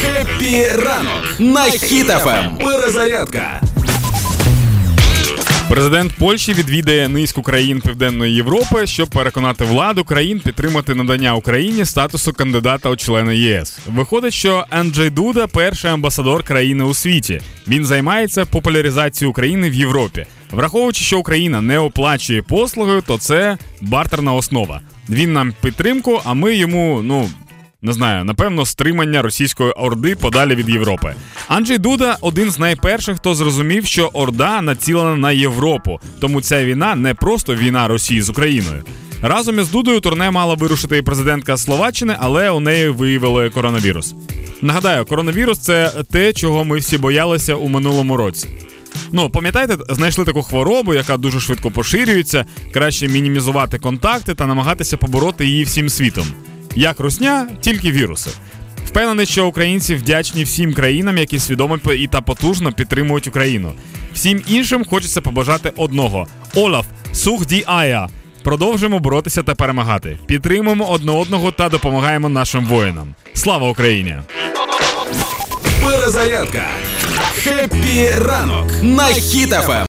Happy ранок на Хіт FM. Перезарядка. Президент Польщі відвідає низку країн Південної Європи, щоб переконати владу країн підтримати надання Україні статусу кандидата у члени ЄС. Виходить, що Анджей Дуда перший амбасадор країни у світі. Він займається популяризацією України в Європі. Враховуючи, що Україна не оплачує послуги, то це бартерна основа. Він нам підтримку, а ми йому, ну не знаю, напевно, стримання російської орди подалі від Європи. Анджей Дуда один з найперших, хто зрозумів, що Орда націлена на Європу, тому ця війна не просто війна Росії з Україною. Разом із Дудою турне мала вирушити і президентка Словаччини, але у неї виявили коронавірус. Нагадаю, коронавірус це те, чого ми всі боялися у минулому році. Ну, пам'ятаєте, знайшли таку хворобу, яка дуже швидко поширюється, краще мінімізувати контакти та намагатися побороти її всім світом. Як русня, тільки віруси. Впевнений, що українці вдячні всім країнам, які свідомо і та потужно підтримують Україну. Всім іншим хочеться побажати одного: Олаф, сух ді ая. Продовжуємо боротися та перемагати. Підтримуємо одне одного та допомагаємо нашим воїнам. Слава Україні! Перезарядка. Хеппі ранок на хітафем.